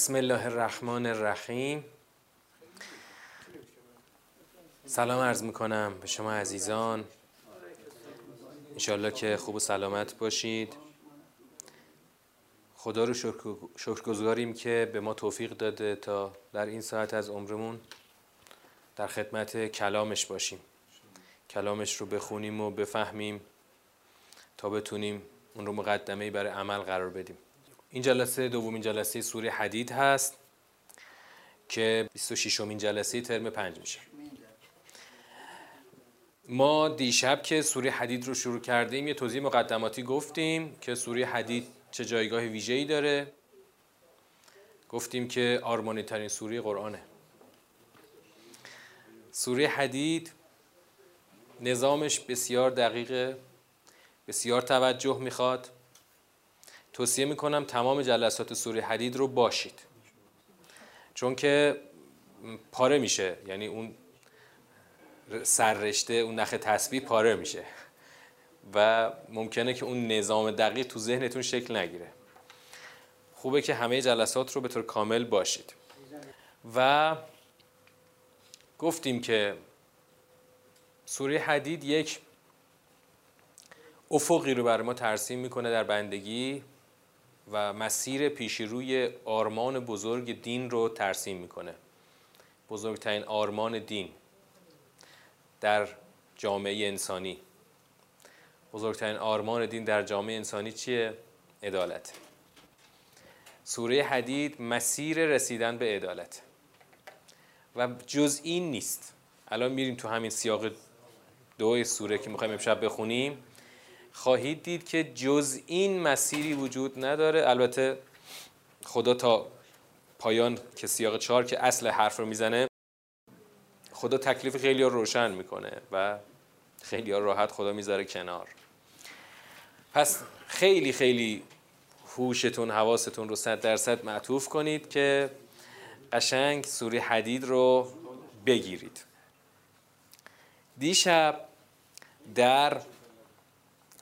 بسم الله الرحمن الرحیم. سلام عرض می‌کنم به شما عزیزان. انشالله که خوب و سلامت باشید. خدا رو شکرگزاریم که به ما توفیق داده تا در این ساعت از عمرمون در خدمت کلامش باشیم. کلامش رو بخونیم و بفهمیم تا بتونیم اون رو مقدمه برای عمل قرار بدیم. این جلسه دومین جلسه سوره حدید هست که 26 امین جلسه ترم پنج میشه. ما دیشب که سوره حدید رو شروع کردیم یه توضیح مقدماتی گفتیم که سوره حدید چه جایگاه ویژه‌ای داره. گفتیم که آرمانی ترین سوره قرآنه. سوره حدید نظامش بسیار دقیقه بسیار توجه می‌خواد. توصیه می‌کنم تمام جلسات سوره حدید رو باشید. چون که پاره میشه یعنی اون سررشته اون نخ تسبیح پاره میشه. و ممکنه که اون نظام دقیق تو ذهنتون شکل نگیره. خوبه که همه جلسات رو به طور کامل باشید. و گفتیم که سوره حدید یک افقی رو برای ما ترسیم می‌کنه در بندگی. و مسیر پیشی روی آرمان بزرگ دین رو ترسیم می‌کنه. بزرگترین آرمان دین در جامعه انسانی. بزرگترین آرمان دین در جامعه انسانی چیه؟ عدالت. سوره حدید مسیر رسیدن به عدالت. و جز این نیست. الان میریم تو همین سیاق دو سوره که می‌خوایم امشب بخونیم. خواهید دید که جز این مسیری وجود نداره. البته خدا تا پایان که سیاق چهار که اصل حرف رو می‌زنه خدا تکلیف خیلی روشن می‌کنه و خیلی راحت خدا می‌ذاره کنار. پس خیلی خیلی هوشتون حواستون رو صد درصد معطوف کنید که قشنگ سوری حدید رو بگیرید. دیشب در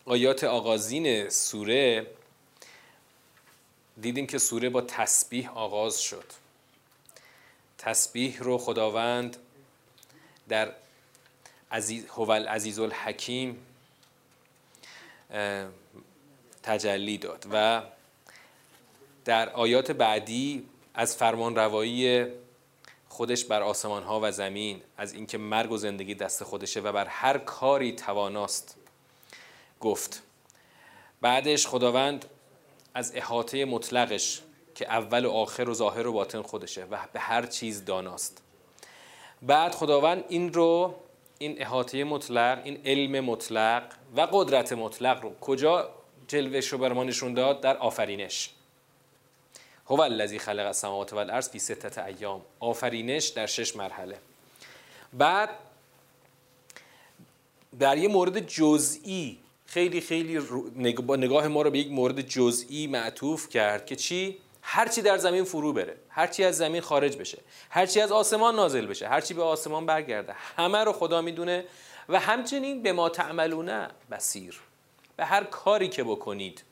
آیات آغازین سوره دیدیم که سوره با تسبیح آغاز شد. تسبیح رو خداوند در عزیز هوال عزیز الحکیم تجلی داد و در آیات بعدی از فرمان روایی خودش بر آسمان ها و زمین از اینکه مرگ و زندگی دست خودشه و بر هر کاری تواناست گفت. بعدش خداوند از احاطه مطلقش که اول و آخر و ظاهر و باطن خودشه و به هر چیز داناست. بعد خداوند این رو این احاطه مطلق این علم مطلق و قدرت مطلق رو کجا جلوش رو بر ما نشون داد؟ در آفرینش. هو الذی خلق السماوات والارض فی سته ایام. آفرینش در شش مرحله. بعد در یه مورد جزئی خیلی خیلی نگاه ما رو به یک مورد جزئی معطوف کرد که چی؟ هرچی در زمین فرو بره هرچی از زمین خارج بشه هرچی از آسمان نازل بشه هرچی به آسمان برگرده همه رو خدا می‌دونه و همچنین به ما تعملونه بسیر به هر کاری که بکنید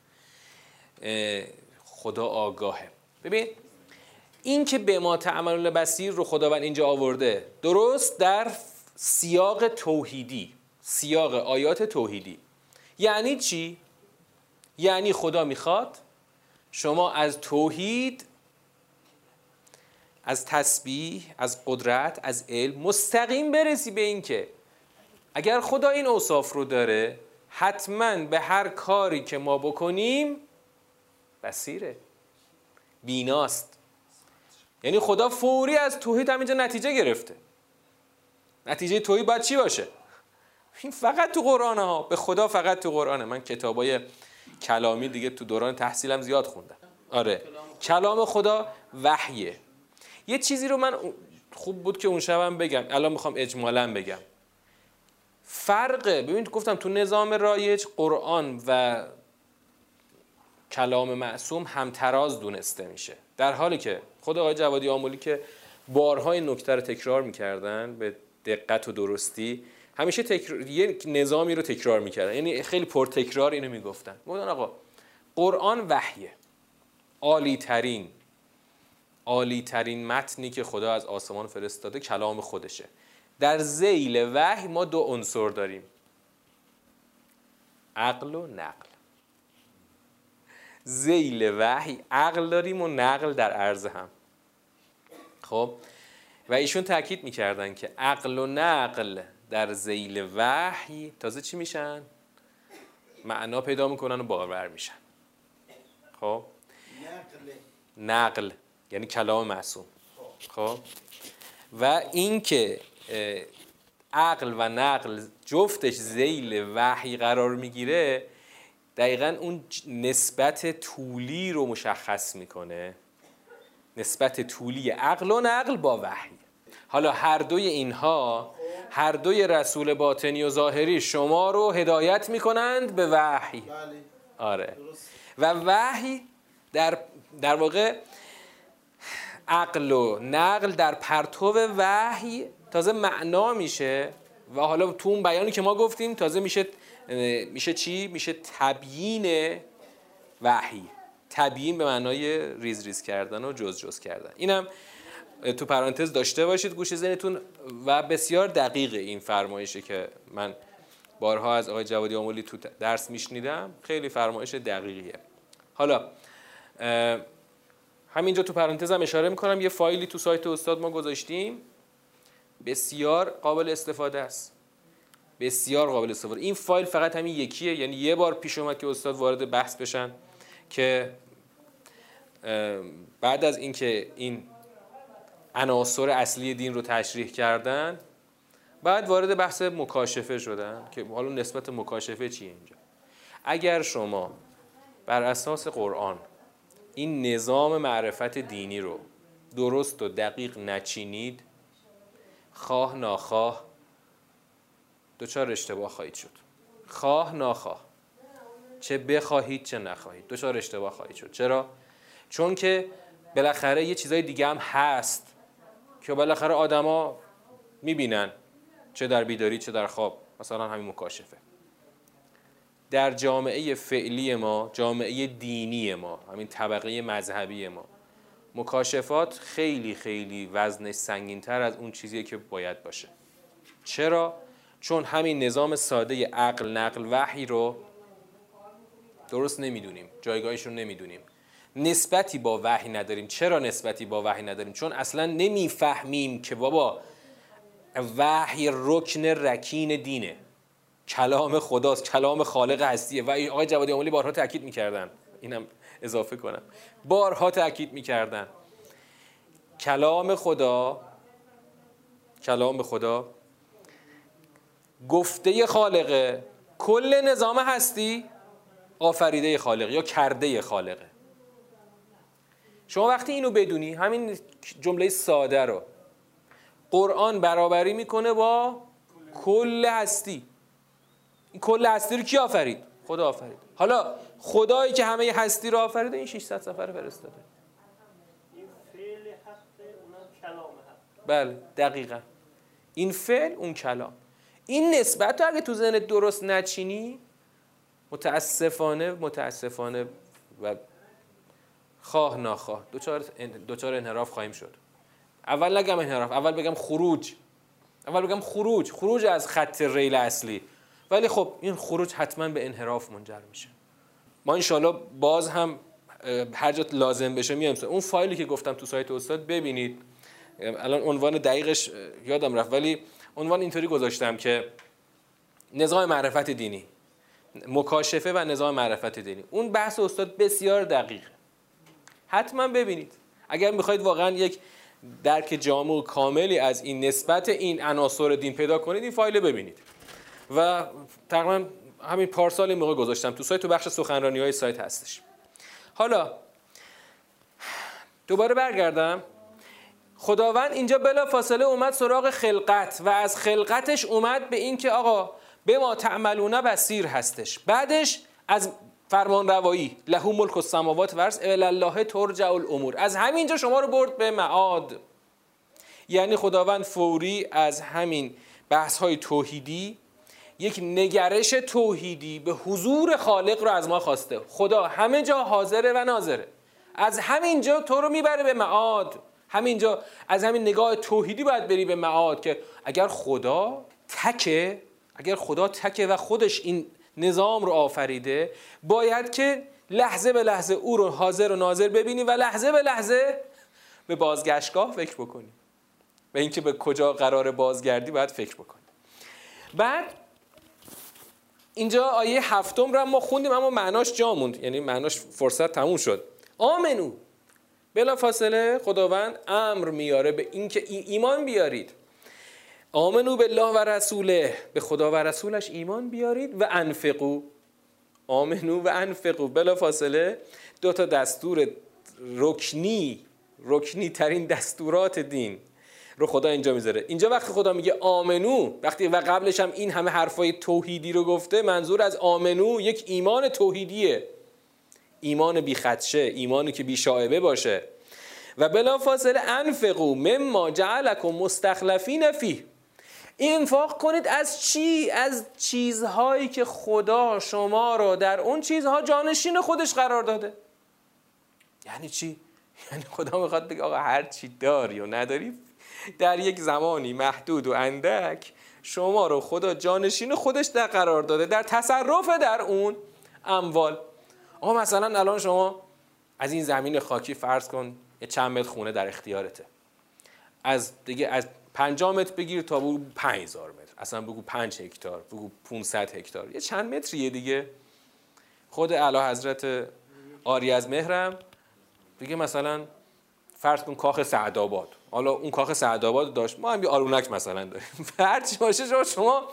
خدا آگاهه. ببین این که به ما تعملون بسیر رو خداوند اینجا آورده درست در سیاق توحیدی سیاق آیات توحیدی. یعنی چی؟ یعنی خدا می‌خواد شما از توحید از تسبیح از قدرت از علم مستقیم برسی به این که اگر خدا این اوصاف رو داره حتما به هر کاری که ما بکنیم بسیره بیناست. یعنی خدا فوری از توحید همینجا نتیجه گرفته. نتیجه توحید باید چی باشه؟ این فقط تو قرآن ها. به خدا فقط تو قرآنه. من کتابای کلامی دیگه تو دوران تحصیلم زیاد خوندم. آره. کلام خدا وحیه. یه چیزی رو من خوب بود که اون شبم بگم. الان می‌خوام اجمالا بگم. فرقه ببینید گفتم تو نظام رایج قرآن و کلام معصوم همتراز دونسته میشه. در حالی که خود آقای جوادی آمولی که بارها این نکته رو تکرار می‌کردن به دقت و درستی همیشه تکرار... یه نظامی رو تکرار می‌کردن. یعنی خیلی پرتکرار اینو می‌گفتن. گفتن آقا قرآن وحیه. عالی ترین عالی ترین متنی که خدا از آسمان فرستاده کلام خودشه. در زیل وحی ما دو عنصر داریم. عقل و نقل. زیل وحی عقل داریم و نقل در عرض هم. خب؟ و ایشون تاکید می‌کردن که عقل و نقل در زیل وحی تازه چی میشن؟ معنا پیدا می‌کنن و باور میشن خب؟ نقل یعنی کلام معصوم. خب؟ و اینکه عقل و نقل جفتش زیل وحی قرار می‌گیره دقیقا اون نسبت طولی رو مشخص می‌کنه. نسبت طولی عقل و نقل با وحی. حالا هر دوی اینها هر دوی رسول باطنی و ظاهری شما رو هدایت می‌کنند به وحی. بله. آره. و وحی در, در واقع عقل و نقل در پرتو وحی تازه معنا میشه و حالا تو اون بیانی که ما گفتیم تازه میشه میشه چی؟ میشه تبیین وحی. تبیین به معنای ریز ریز کردن و جز جز کردن. اینم تو پرانتز داشته باشید گوش ذهنتون و بسیار دقیق این فرمایشه که من بارها از آقای جوادی آمولی تو درس میشنیدم. خیلی فرمایش دقیقیه. حالا همینجا تو پرانتزم اشاره می‌کنم یه فایلی تو سایت استاد ما گذاشتیم. بسیار قابل استفاده است. بسیار قابل استفاده. این فایل فقط همین یکیه. یعنی یه بار پیش اومد که استاد وارد بحث بشن که بعد از اینکه این عناصر اصلی دین رو تشریح کردن بعد وارد بحث مکاشفه شدن که حالا نسبت مکاشفه چیه اینجا. اگر شما بر اساس قرآن این نظام معرفت دینی رو درست و دقیق نچینید خواه ناخواه دچار اشتباه خواهید شد. خواه ناخواه. چه بخواهید چه نخواهید. دچار اشتباه خواهید شد. چرا؟ چون که بالاخره یه چیزای دیگه هم هست. که بالاخره آدما می‌بینن چه در بیداری چه در خواب. مثلا همین مکاشفه. در جامعه فعلی ما جامعه دینی ما همین طبقه مذهبی ما مکاشفات خیلی خیلی وزنش سنگینتر از اون چیزیه که باید باشه. چرا؟ چون همین نظام ساده عقل نقل وحی رو درست نمی‌دونیم. جایگاهش رو نمی‌دونیم. نسبتی با وحی نداریم. چرا نسبتی با وحی نداریم؟ چون اصلا نمی‌فهمیم که بابا وحی رکن رکین دینه. کلام خداست کلام خالق هستیه. و آقای جوادی آمولی بارها تاکید می‌کردن. اینم اضافه کنم. بارها تاکید می‌کردن. کلام خدا کلام خدا گفته خالقه. کل نظام هستی؟ آفریده خالقه یا کرده خالقه. شما وقتی اینو بدونی همین جمله ساده رو قرآن برابری می‌کنه با کل هستی. این کل هستی رو کی آفرید؟ خدا آفرید. حالا خدایی که همه هستی رو آفریده این 600 سفر فرستاده. بله دقیقا. این فعل اون کلام. این نسبت رو اگه تو ذهنت درست نچینی متاسفانه متاسفانه و خواه ناخواه. دوچار دوچار انحراف خواهیم شد. اول نگم انحراف اول بگم خروج. اول بگم خروج. خروج از خط ریل اصلی. ولی خب این خروج حتما به انحراف منجر میشه. ما انشالله باز هم هر جا لازم بشه میایم اون فایلی که گفتم تو سایت استاد ببینید. الان عنوان دقیقش یادم رفت. ولی عنوان اینطوری گذاشتم که نظام معرفت دینی. مکاشفه و نظام معرفت دینی. اون بحث استاد بسیار دقیقه حتما ببینید. اگر می‌خواید واقعا یک درک جامع و کاملی از این نسبت این عناصر دین پیدا کنید این فایل ببینید. و تقریبا همین پارسال این موقع گذاشتم. تو سایت تو بخش سخنرانی های سایت هستش. حالا دوباره برگردم. خداوند اینجا بلا فاصله اومد سراغ خلقت و از خلقتش اومد به این که آقا به ما تعملونه بسیر هستش. بعدش از فرمان روایی له ملک السماوات و الارض الی الله ترجع الامور. از همینجا شما رو برد به معاد. یعنی خداوند فوری از همین بحث های توحیدی یک نگرش توحیدی به حضور خالق رو از ما خواسته. خدا همه جا حاضره و ناظره. از همینجا تو رو می‌بره به معاد. همینجا از همین نگاه توحیدی باید بری به معاد که اگر خدا تکه اگر خدا تکه و خودش این نظام رو آفریده باید که لحظه به لحظه او رو حاضر و ناظر ببینی و لحظه به لحظه به بازگشتگاه فکر بکنی. و اینکه به کجا قرار بازگردی باید فکر بکنی. بعد اینجا آیه هفتم رو ما خوندیم اما معناش جا موند. یعنی معناش فرصت تموم شد. آمنو. بلا فاصله خداوند امر میاره به اینکه ایمان بیارید. آمنو بالله و رسوله. به خدا و رسولش ایمان بیارید و انفقو. آمنو و انفقو. بلا فاصله دو تا دستور رکنی رکنی ترین دستورات دین رو خدا اینجا می‌ذاره. اینجا وقتی خدا میگه آمنو وقتی و قبلش هم این همه حرفای توحیدی رو گفته منظور از آمنو یک ایمان توحیدیه. ایمان بی خدشه ایمانی که بی شاعبه باشه. و بلا فاصله انفقو مما جعلکم مستخلفین فیه. انفاق کنید از چی؟ از چیزهایی که خدا شما رو در اون چیزها جانشین خودش قرار داده یعنی چی؟ یعنی خدا می‌خواد بگه آقا هر چی داری و نداری در یک زمانی محدود و اندک شما رو خدا جانشین خودش در قرار داده در تصرف در اون اموال آقا مثلا الان شما از این زمین خاکی فرض کن یه چند متر خونه در اختیارته از دیگه از 50 متر بگیر تا بگو 5000 متر. اصلا بگو 5 هکتار بگو 500 هکتار. یه چند متریه دیگه؟ خود اعلی حضرت آری از مهرم بگه مثلا فرض کن کاخ سعدآباد. حالا اون کاخ سعدآباد داشت. ما هم یه آرونک مثلا داریم. هرچی باشه شما شما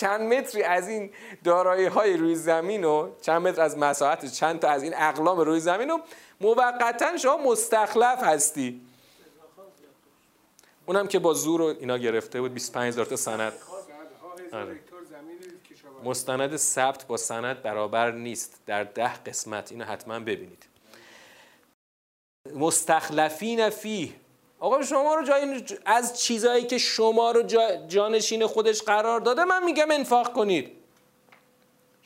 چند متری از این دارایی های روی زمین و چند متر از مساحت چند تا از این اقلام روی زمین و موقتا شما مستخلف هستی. اونم که با زور و اینا گرفته بود 25 هزار تا سند. آره. مستند ثبت با سند برابر نیست. در ده قسمت. اینو حتما ببینید. مستخلفین فی. آقا شما رو جای از چیزایی که شما رو جانشین خودش قرار داده من میگم انفاق کنید.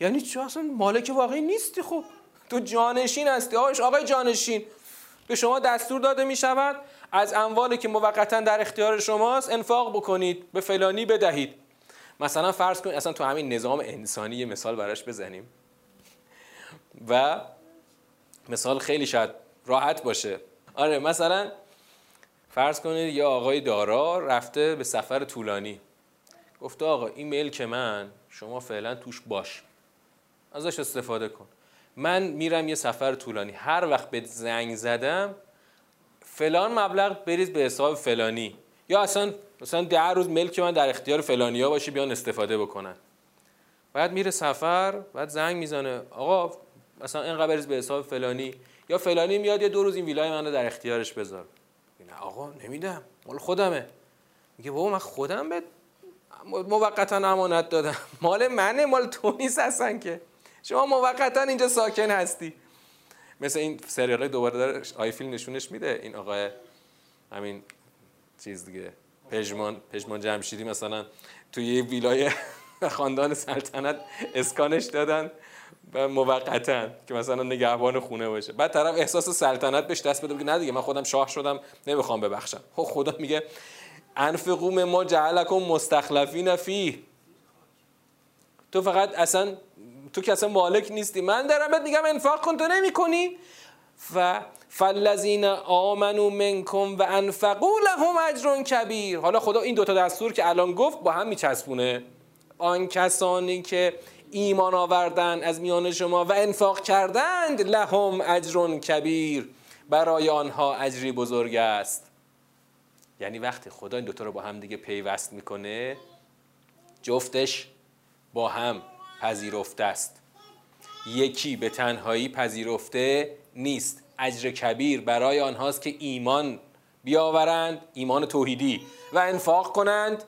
یعنی چه اصلا مالک واقعی نیستی خب. تو جانشین هستی. آقای جانشین به شما دستور داده می شود از اموالی که موقتا در اختیار شماست انفاق بکنید به فلانی بدهید. مثلا فرض کنید اصلا تو همین نظام انسانی یه مثال براش بزنیم. و مثال خیلی شاید راحت باشه. آره مثلا فرض کنید یه آقای دارا رفته به سفر طولانی. گفته آقا این ملک من شما فعلا توش باش. ازش استفاده کن. من میرم یه سفر طولانی. هر وقت به زنگ زدم فلان مبلغ بریز به حساب فلانی. یا اصلا مثلا ده روز ملک من در اختیار فلانیا باشه بیان استفاده بکنن. بعد میره سفر بعد زنگ می‌زنه. آقا مثلا اینقدر بریز به حساب فلانی. یا فلانی میاد یه دو روز این ویلای من رو در اختیارش بذار. نه آقا نمیدم. مال خودمه. میگه بابا من خودم به موقتا امانت دادم. مال منه مال تو نیست اصلا که. شما موقتا اینجا ساکن هستی. مثل این سریال دوباره داره آی فیلم نشونش میده. این آقای همین چیز دیگه پژمان پژمان جمشیدی مثلا توی یه ویلای خاندان سلطنت اسکانش دادن و موقتا که مثلا نگهبان خونه باشه. بعد طرف احساس سلطنت بهش دست بده که نه دیگه من خودم شاه شدم نمی‌خوام ببخشم. خب خدا میگه انفقوم ما جعلکم مستخلفین فی تو فقط اصلا تو که اصلا مالک نیستی. من دارم بهت میگم انفاق کن تو نمی کنی و فلذین آمنو منکم و انفقو لهم اجر کبیر. حالا خدا این دوتا دستور که الان گفت با هم میچسبونه. آن کسانی که ایمان آوردن از میان شما و انفاق کردند لهم اجر کبیر. برای آنها اجری بزرگ است. یعنی وقتی خدا این دوتا رو با هم دیگه پیوست می‌کنه جفتش با هم پذیرفته است. یکی به تنهایی پذیرفته نیست. اجر کبیر برای آنهاست که ایمان بیاورند ایمان توحیدی و انفاق کنند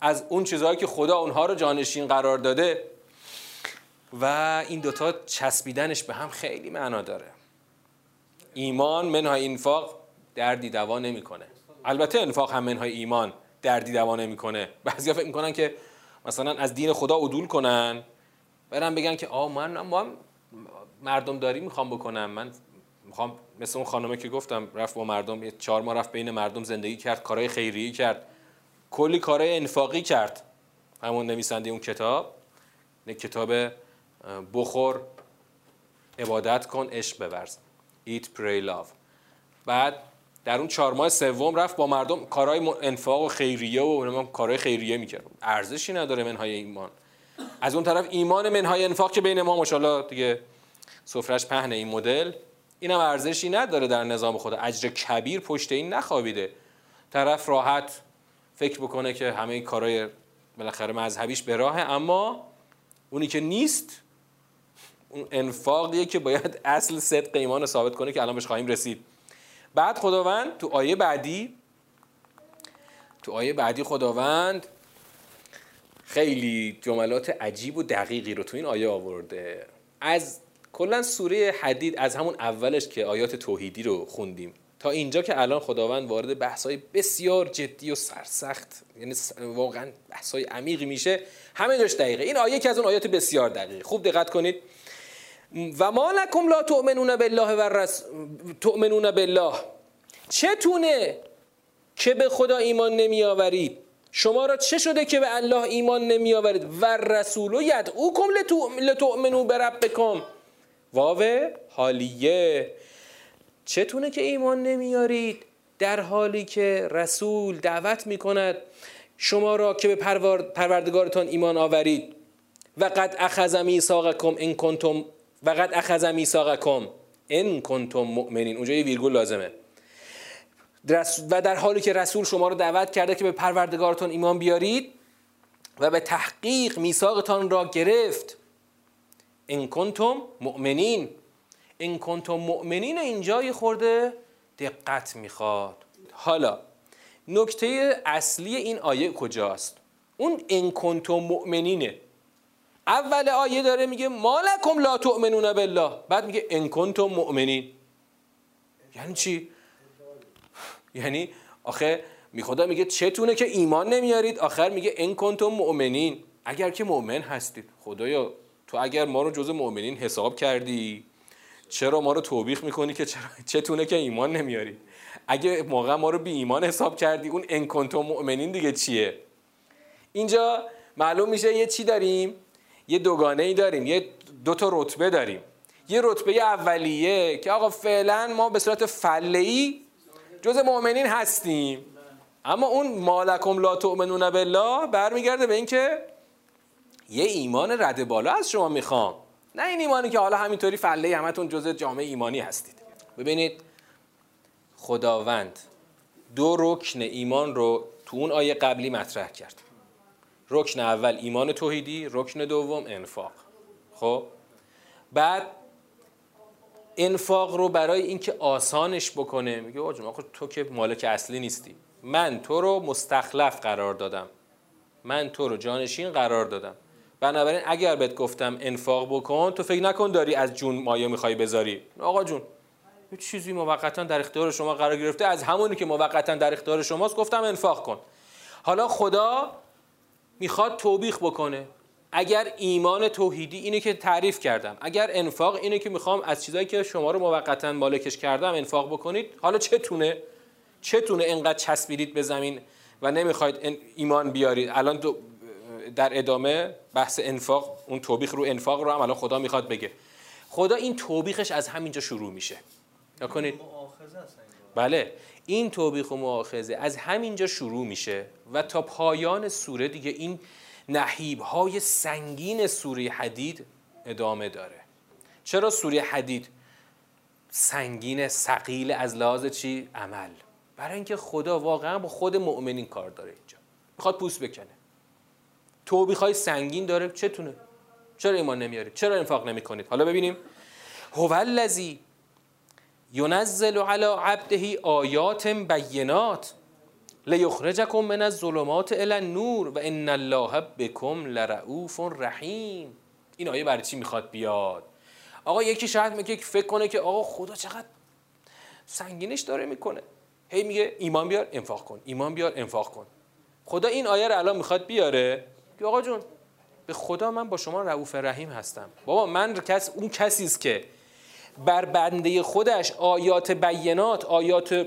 از اون چیزهایی که خدا اونها رو جانشین قرار داده. و این دوتا چسبیدنش به هم خیلی معنا داره. ایمان منهای انفاق دردی دوا نمی‌کنه. البته انفاق هم منهای ایمان دردی دوا نمی‌کنه. بعضیا فکر می‌کنن که مثلا از دین خدا عدول کنن. برن بگن که آه من ما مردم داری می‌خوام بکنم. من می‌خوام مثل اون خانمه که گفتم رفت با مردم یه چهار ماه رفت بین مردم زندگی کرد کارهای خیریه کرد. کلی کارهای انفاقی کرد. همون نویسنده اون کتاب. یک کتاب بخور عبادت کن عشق بورز. Eat Pray Love. بعد در اون چهار ماه سوم رفت با مردم کارهای انفاق و خیریه و کارهای خیریه می‌کرد. ارزشی نداره منهای ایمان. از اون طرف ایمان منهای انفاق که بین ما ماشاءالله دیگه سفرش پهن این مدل اینم ارزشی نداره در نظام خدا اجر کبیر پشت این نخوابیده. طرف راحت فکر بکنه که همه این کارهای بالاخره مذهبیش به راهه اما اونی که نیست اون انفاقیه که باید اصل صدق ایمان رو ثابت کنه که الان بهش خواهیم رسید. بعد خداوند تو آیه بعدی تو آیه بعدی خداوند خیلی جملات عجیب و دقیقی رو تو این آیه آورده. از کلا سوره حدید از همون اولش که آیات توحیدی رو خوندیم تا اینجا که الان خداوند وارد بحث‌های بسیار جدی و سرسخت یعنی واقعا بحث‌های عمیقی میشه. همه جاش دقیقه. این آیه که از اون آیات بسیار دقیقه خوب دقت کنید. و ما لکم لا تؤمنون بالله و رس... تؤمنون بالله. چتونه که به خدا ایمان نمی آورید شما را چه شده که به الله ایمان نمی آورید و رسول یدعوکم لتؤ- لتؤمنوا بربکم واو حالیه. چتونه که ایمان نمیارید در حالی که رسول دعوت می کند شما را که به پرور- پروردگارتان ایمان آورید. و قد اخذ میثاقکم ان کنتم و قد اخذ میثاقکم ان کنتم مؤمنین. اونجا یه ویرگول لازمه. و در حالی که رسول شما رو دعوت کرده که به پروردگارتان ایمان بیارید و به تحقیق میثاقتان را گرفت. ان کنتم مؤمنین. ان کنتم مؤمنین اینجا یه خورده دقت می‌خواد. حالا نکته اصلی این آیه کجاست؟ اون ان کنتم مؤمنینه. اول آیه داره میگه مالکم لا تؤمنون بالله. بعد میگه ان کنتم مؤمنین. یعنی چی؟ یعنی آخه می خدا میگه چتونه که ایمان نمیارید؟ آخر میگه ان کنتم مؤمنین. اگر که مؤمن هستید. خدایا تو اگر ما رو جز مؤمنین حساب کردی چرا ما رو توبیخ می‌کنی که چرا چتونه که ایمان نمیاری؟ اگه موقع ما رو بی ایمان حساب کردی اون ان کنتم مؤمنین دیگه چیه؟ اینجا معلوم میشه یه چی داریم؟ یه دوگانه ای داریم. یه دو تا رتبه داریم. یه رتبه اولیه که آقا فعلا ما به صورت فله ای جز مؤمنین هستیم. اما اون مالکم لا تؤمنون بالله برمیگرده به اینکه یه ایمان رد بالا از شما می‌خوام. نه این ایمانی که حالا همینطوری فله همتون جز جامعه ایمانی هستید. ببینید خداوند دو رکن ایمان رو تو اون آیه قبلی مطرح کرد. رکن اول ایمان توحیدی رکن دوم انفاق. خب؟ بعد انفاق رو برای اینکه آسانش بکنه. میگه جون، آخه تو که مالک اصلی نیستی. من تو رو مستخلف قرار دادم. من تو رو جانشین قرار دادم. بنابراین اگر بهت گفتم انفاق بکن تو فکر نکن داری از جون مایه می‌خوای بذاری. آقا جون یه چیزی موقتا در اختیار شما قرار گرفته. از همونی که موقتا در اختیار شماست گفتم انفاق کن. حالا خدا می‌خواد توبیخ بکنه. اگر ایمان توحیدی اینه که تعریف کردم اگر انفاق اینه که می‌خوام از چیزایی که شما رو موقتا مالکش کردم انفاق بکنید حالا چتونه چتونه انقدر چسبیدید به زمین و نمی‌خواید ان- ایمان بیارید؟ الان در ادامه بحث انفاق اون توبیخ رو انفاق رو هم الان خدا می‌خواد بگه. خدا این توبیخش از همینجا شروع میشه. نکنید. بله. این توبیخ و مؤاخذه از همینجا شروع میشه و تا پایان سوره دیگه این نحیب های سنگین سوره حدید ادامه داره. چرا سوره حدید؟ سنگین سقیل از لحاظ چی؟ عمل. برای اینکه خدا واقعا با خود مؤمنین کار داره اینجا. می‌خواد پوست بکنه. توبیخ های سنگین داره. چتونه؟ چرا ایمان نمیارید؟ چرا انفاق نمی‌کنید؟ حالا ببینیم. هو الذی ینزل علی عبده آیات بینات. لیخرجکم من الظلمات الی النور و ان الله بكم لرؤوف رحیم. این آیه برای چی می‌خواد بیاد؟ آقا یکی شاید میگه فکر کنه که آقا خدا چقدر سنگینش داره می‌کنه. هی میگه ایمان بیار انفاق کن. ایمان بیار انفاق کن. خدا این آیه رو الان می‌خواد بیاره؟ که آقا جون به خدا من با شما رؤوف رحیم هستم. بابا من کس اون کسی است که بر بنده خودش آیات بینات آیات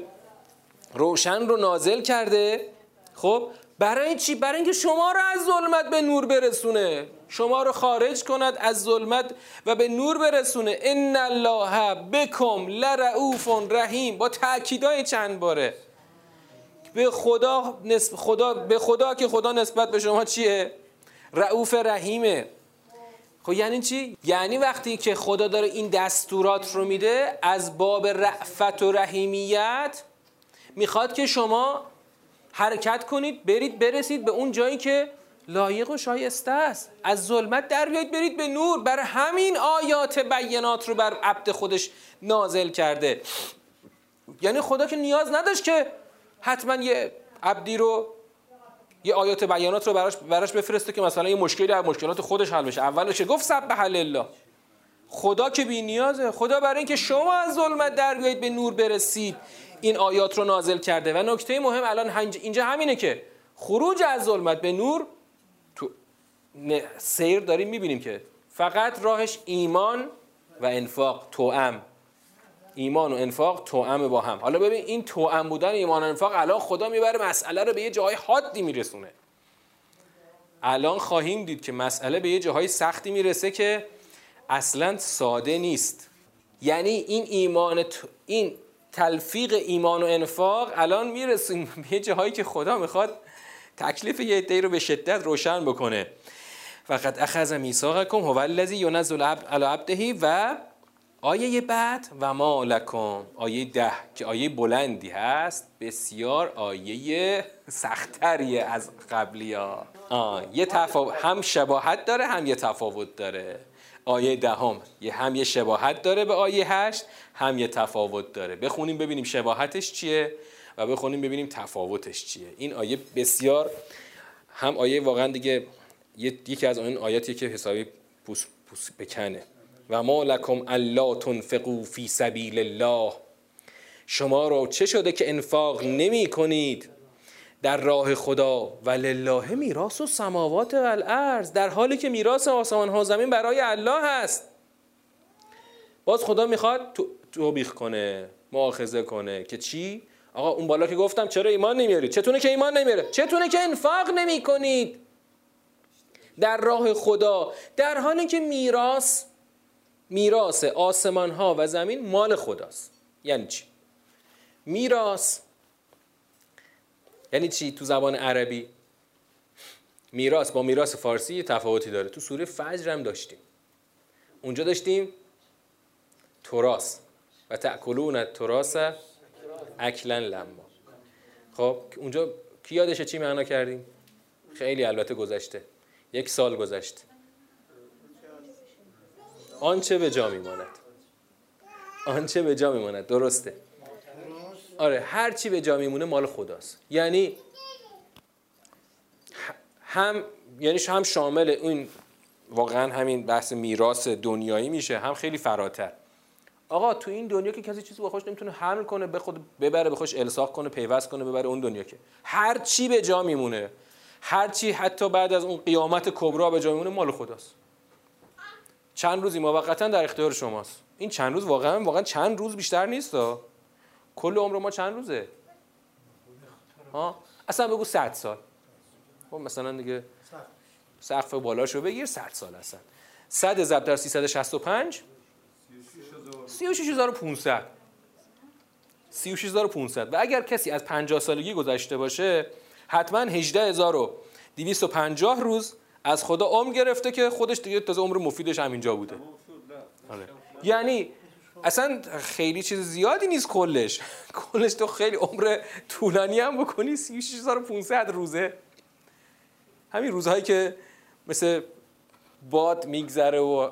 روشن رو نازل کرده. خب برای چی؟ برای اینکه شما رو از ظلمت به نور برسونه. شما رو خارج کند از ظلمت و به نور برسونه. ان الله بکم لرعوف رحیم. با تاکیدای چند باره. به خدا نسب خدا به خدا که خدا نسبت به شما چیه؟ رعوف رحیمه. خب یعنی چی؟ یعنی وقتی که خدا داره این دستورات رو میده از باب رعفت و رحیمیت می‌خواد که شما حرکت کنید برید برسید به اون جایی که لایق و شایسته است. از ظلمت در بیایید برید به نور. بر همین آیات بینات رو بر عبد خودش نازل کرده. یعنی خدا که نیاز نداشت که حتما یه عبدی رو یه آیات بیانات رو براش, براش بفرسته که مثلا یه مشکلی از مشکلات خودش حل بشه. اولش گفت؟ سبح الله خدا که بی نیازه. خدا برای اینکه شما از ظلمت در بیایید به نور برسید. این آیات رو نازل کرده. و نکته مهم الان اینجا همینه که خروج از ظلمت به نور تو سیر داریم می‌بینیم که فقط راهش ایمان و انفاق توام ایمان و انفاق توام با هم. حالا ببین این توام بودن ایمان و انفاق الان خدا می‌بره مسئله رو به یه جای حادی میرسونه. الان خواهیم دید که مسئله به یه جاهای سختی می‌رسه که اصلا ساده نیست. یعنی این ایمان این تلفیق ایمان و انفاق الان می‌رسیم به جاهایی که خدا می‌خواد تکلیف یه عده رو به شدت روشن بکنه. فقط اخذ میثاقکم هو الذی ینزل علی عبده و آیه بعد و ما لکم. آیه ده که آیه بلندی هست بسیار آیه سختریه از قبلی ها یه تفاوت هم شباهت داره هم یه تفاوت داره. آیه دهم. یه هم یه شباهت داره به آیه هشت هم یه تفاوت داره. بخونیم ببینیم شباهتش چیه و بخونیم ببینیم تفاوتش چیه. این آیه بسیار هم آیه واقعا دیگه یکی از اون آیاتی که حسابی پوس, پوس بکنه و ما لکم الا تنفقوا فی سبیل الله. شما رو چه شده که انفاق نمی کنید؟ در راه خدا. و لله میراث و سماوات و الارض. در حالی که میراث آسمان ها زمین برای الله هست. باز خدا می‌خواد توبیخ کنه مؤاخذه کنه که چی؟ آقا اون بالا که گفتم چرا ایمان نمیارید؟ چتونه که ایمان نمیاره؟ چتونه که انفاق نمی کنید در راه خدا. در حالی که میراث میراث آسمان ها و زمین مال خداست. یعنی چی؟ میراث یعنی چی؟ تو زبان عربی. میراث با میراث فارسی تفاوتی داره. تو سوره فجر هم داشتیم. اونجا داشتیم تراس و تاکلون تراس اکلا لما. خب اونجا کی یادشه چی معنا کردیم؟ خیلی البته گذشته. یک سال گذشته آنچه به جا میماند. آنچه به جا میماند. درسته. آره هر چی به جا میمونه مال خداست. یعنی هم یعنی هم شامل این واقعا همین بحث میراث دنیایی میشه هم خیلی فراتر. آقا تو این دنیا که کسی چیزی به خوش نمی‌تونه حمل کنه به خود ببره به خوش الساق کنه پیوست کنه ببره اون دنیا که. هر چی به جا میمونه هر چی حتی بعد از اون قیامت کبرا به جا میمونه مال خداست. چند روزی موقتا در اختیار شماست. این چند روز واقعا واقعا چند روز بیشتر نیست کل عمر ما چند روزه؟ ها؟ اصلا بگو 100 سال. خب مثلا دیگه سقف بالاشو بگیر 100 سال اصلا. 100 ضرب در 365 36500 36500 و اگر کسی از 50 سالگی گذشته باشه حتما 18250 روز از خدا عمر گرفته که خودش دیگه تازه عمر مفیدش همینجا بوده. آره. یعنی اصلا خیلی چیز زیادی نیست کلش. کلش تو خیلی عمر طولانی هم بکنی 36500 روزه. همین روزهایی که مثل باد میگذره و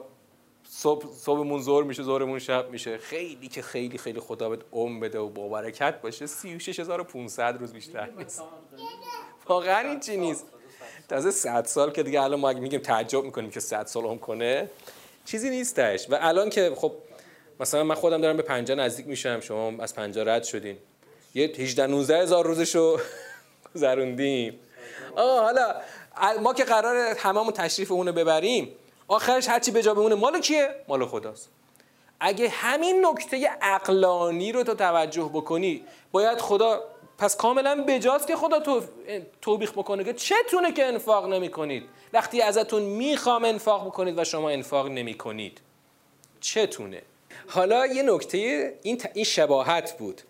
صبح صبحمون زور میشه زورمون شب میشه. خیلی که خیلی خیلی خدا بهت عمر بده و با برکت باشه. 36500 روز بیشتر نیست. واقعا این چی نیست. تازه 100 سال که دیگه الان ما اگه میگیم تعجب می‌کنیم که 100 سال عمر کنه. چیزی نیستش. و الان که خب مثلا من خودم دارم به 50 نزدیک میشم شما از 50 رد شدین. یه 18 19 هزار روزشو گذروندیم. آه حالا ما که قرار هممون تشریف اونو ببریم آخرش هرچی به جا بمونه مال کیه؟ مال خداست. اگه همین نکته عقلانی رو تو توجه بکنی باید خدا پس کاملا بجاست که خدا تو توبیخ بکنه که چتونه که انفاق نمی کنید وقتی ازتون می‌خوام انفاق بکنید و شما انفاق نمی کنید چتونه؟ حالا یه نکته این, این شباهت بود.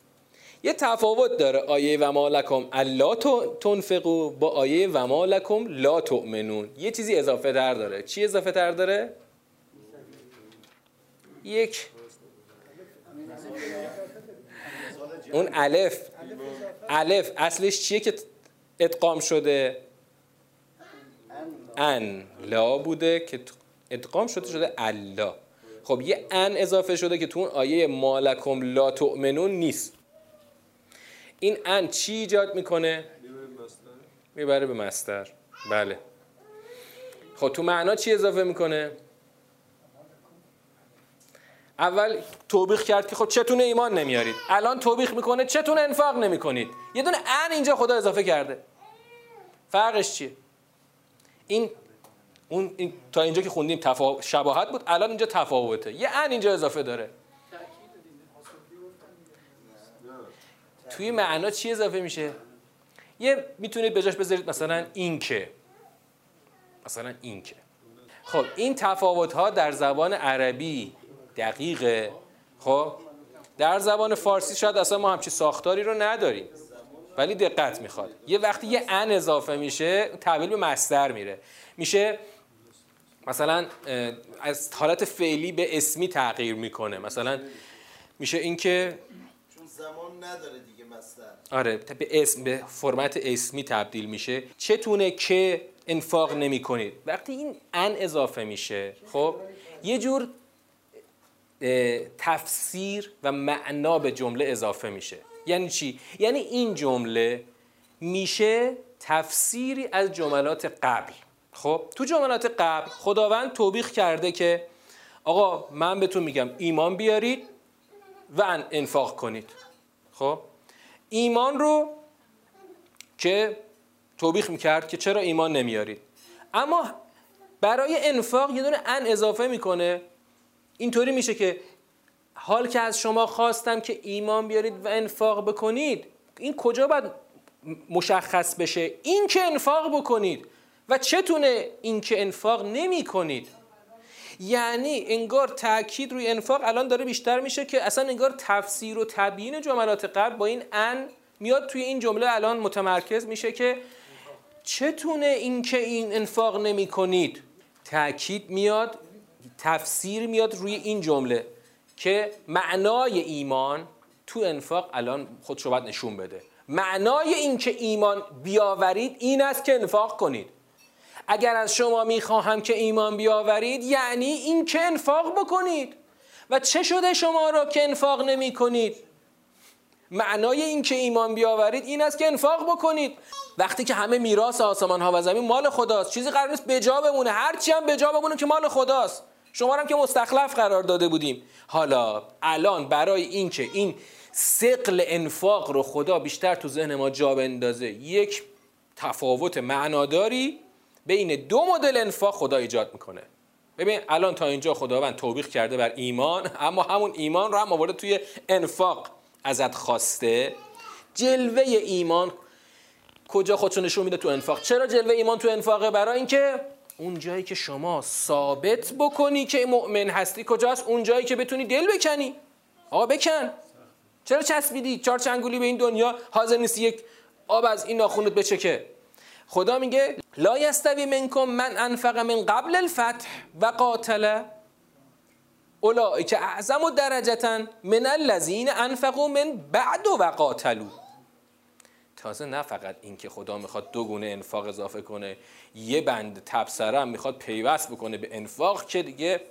یه تفاوت داره. آیه و ما لکم الا تنفقو با آیه و ما لکم لا تؤمنون. یه چیزی اضافه تر داره. چی اضافه تر داره؟ یک. اون الف. الف. اصلش چیه که ادغام شده؟ ان. لا بوده که ادغام شده شده الله خب یه ان اضافه شده که تو اون آیه مالکم لا تؤمنون نیست. این ان چی ایجاد می‌کنه؟ می‌بره به مستر. بله. خب تو معنا چی اضافه می‌کنه؟ اول توبیخ کرد که خب چتون ایمان نمیارید. الان توبیخ می‌کنه چتون انفاق نمی‌کنید. یه دونه ان اینجا خدا اضافه کرده. فرقش چیه؟ این اون این تا اینجا که خوندیم تفا... شباهت بود الان اینجا تفاوته. یه ان اینجا اضافه داره. توی معنا چی اضافه میشه؟ یه می‌تونید بجاش بذارید مثلا این که مثلا این که خب این تفاوت ها در زبان عربی دقیقه. خب در زبان فارسی شاید اصلا ما همچی ساختاری رو نداریم. ولی دقت می‌خواد. یه وقتی یه ان اضافه میشه تحویل به مستر میره. میشه مثلا از حالت فعلی به اسمی تغییر می‌کنه. مثلا میشه اینکه چون زمان نداره دیگه مستر آره به اسم به فرمت اسمی تبدیل میشه. چتونه که انفاق نمی کنید وقتی این ان اضافه میشه خب یه جور تفسیر و معنا به جمله اضافه میشه. یعنی چی؟ یعنی این جمله میشه تفسیری از جملات قبل. خب تو جملات قبل خداوند توبیخ کرده که آقا من بهتون میگم ایمان بیارید و انفاق کنید. خب؟ ایمان رو که توبیخ می‌کرد که چرا ایمان نمیارید اما برای انفاق یه دونه ان اضافه می‌کنه. اینطوری میشه که حال که از شما خواستم که ایمان بیارید و انفاق بکنید این کجا باید مشخص بشه؟ این که انفاق بکنید. و چتونه این که انفاق نمی کنید. یعنی انگار تاکید روی انفاق الان داره بیشتر میشه که اصلا انگار تفسیر و تبیین جملات قبل با این ان میاد توی این جمله الان متمرکز میشه که چتونه این که این انفاق نمی کنید. تاکید میاد تفسیر میاد روی این جمله که معنای ایمان تو انفاق الان خودشو باید نشون بده. معنای این که ایمان بیاورید این است که انفاق کنید. اگر از شما می‌خواهم که ایمان بیاورید یعنی این که انفاق بکنید؟ و چه شده شما را که انفاق نمی کنید معنای این که ایمان بیاورید این است که انفاق بکنید. وقتی که همه میراث آسمان ها و زمین مال خداست چیزی قرار نیست بجا بمونه. هرچی هم بجا بمونه که مال خداست. شما هم که مستخلف قرار داده بودیم. حالا الان برای اینکه این سقل انفاق رو خدا بیشتر تو ذهن ما جا بندازه یک تفاوت معناداری بین دو مدل انفاق خدا ایجاد می‌کنه. ببین الان تا اینجا خداوند توبیخ کرده بر ایمان اما همون ایمان رو هم آورده توی انفاق ازت خواسته. جلوه ایمان کجا خودشو نشون میده تو انفاق؟ چرا جلوه ایمان تو انفاقه؟ برای اینکه اون جایی که شما ثابت بکنی که مؤمن هستی کجاست؟ اون جایی که بتونی دل بکنی. آقا بکن. چرا چسبیدی؟ چهار چنگولی به این دنیا؟ حاضر نیستی یک آب از این ناخونت بچکه. خدا میگه لا یستوی منکم من انفق من قبل الفتح و قاتل اولئک اعظم درجتا من الذین انفقوا من بعد و قاتلوا. تازه نه فقط این که خدا می‌خواد دو گونه انفاق اضافه کنه یه بند تبصره هم می‌خواد پیوست بکنه به انفاق که دیگه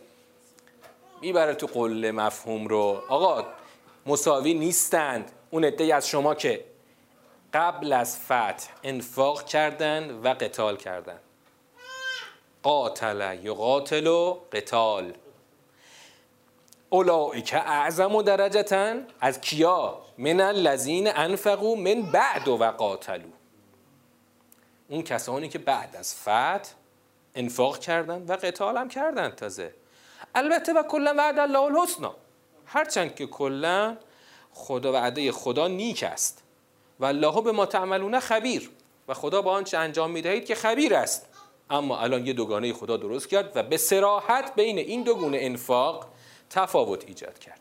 می‌بره تو قله مفهوم رو. آقا مساوی نیستند. اون عده از شما که قبل از فتح انفاق کردن و قتال کردن. قاتل یقاتل و قتال. اولئک اعظم و درجتا. از کیا؟ من الذین انفقوا من بعد و قاتلوا. اون کسانی که بعد از فتح انفاق کردن و قتال هم کردن تازه. البته و کلا وعد الله الحسنا هرچند که کلا خدا وعده خدا نیک است. و الله به ما تعملون خبیر. و خدا با آنچه انجام می‌دهید که خبیر است. اما الان یه دوگانه خدا درست کرد و به سراحت بین این دو گونه انفاق تفاوت ایجاد کرد.